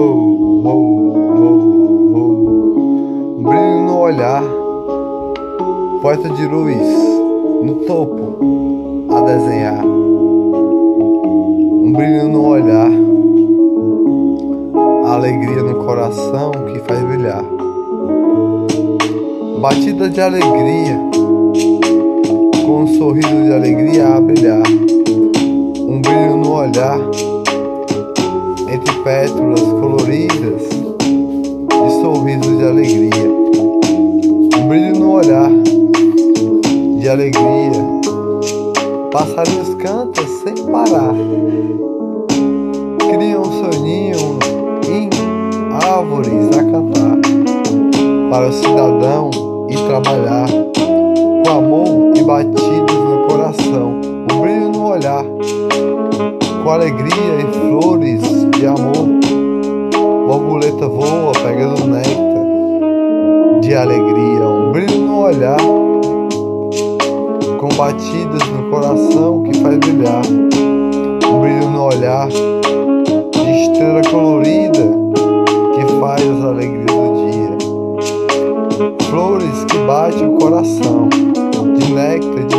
Uou, uou, uou. Um brilho no olhar, poeta de luz, no topo, a desenhar. Um brilho no olhar, a alegria no coração que faz brilhar. Batida de alegria, com um sorriso de alegria a brilhar. Um brilho no olhar entre pétalas coloridas de sorrisos de alegria. Um brilho no olhar de alegria. Passarinhos cantam sem parar. Criam um soninho em árvores a cantar. Para o cidadão ir trabalhar com amor e batidos no coração. Um brilho no olhar com alegria e flores de amor. Borboleta voa pegando néctar de alegria, um brilho no olhar, com batidas no coração que faz brilhar, um brilho no olhar de estrela colorida que faz as alegrias do dia, flores que batem o coração, de néctar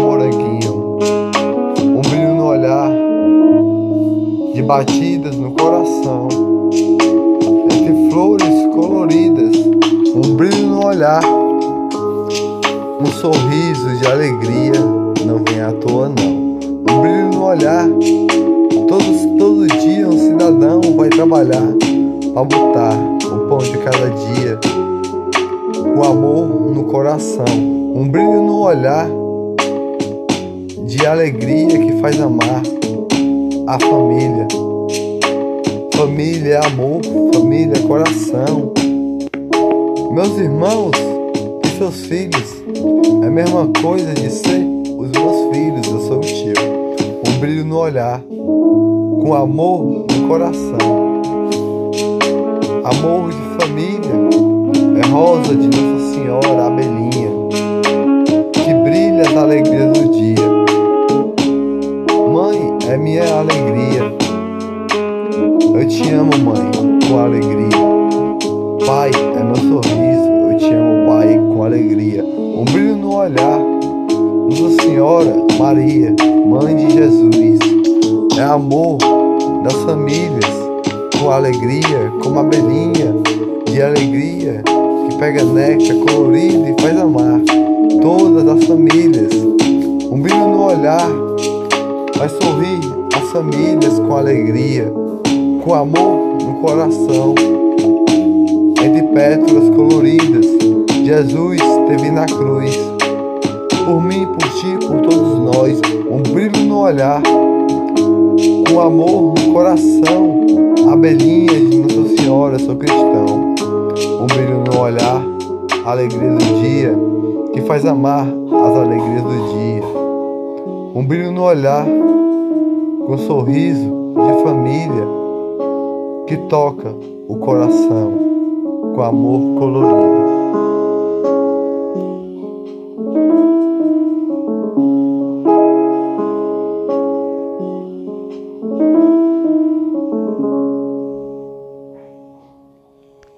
batidas no coração, entre flores coloridas, um brilho no olhar, um sorriso de alegria, não vem à toa não. Um brilho no olhar, todos, todo dia um cidadão vai trabalhar para botar o pão de cada dia, o amor no coração, um brilho no olhar de alegria que faz amar a família. Família é amor, família é coração. Meus irmãos e seus filhos é a mesma coisa de ser os meus filhos, eu sou o tio. Um brilho no olhar, com amor no coração. Amor de família é rosa de Nossa Senhora, abelhinha, que brilha da alegria Eu te amo, mãe, com alegria. Pai, é meu sorriso. Eu te amo, Pai, com alegria. Um brilho no olhar. Nossa Senhora Maria, Mãe de Jesus. É amor das famílias, com alegria, como abelhinha de alegria que pega néctar colorido e faz amar todas as famílias. Um brilho no olhar vai sorrir as famílias com alegria, com amor no coração. Entre pétalas coloridas, Jesus teve na cruz. Por mim, por ti, por todos nós, um brilho no olhar, com amor no coração. Abelhinha de Nossa Senhora, sou cristão. Um brilho no olhar, alegria do dia, que faz amar as alegrias do dia um brilho no olhar, com sorriso de família que toca o coração com amor colorido.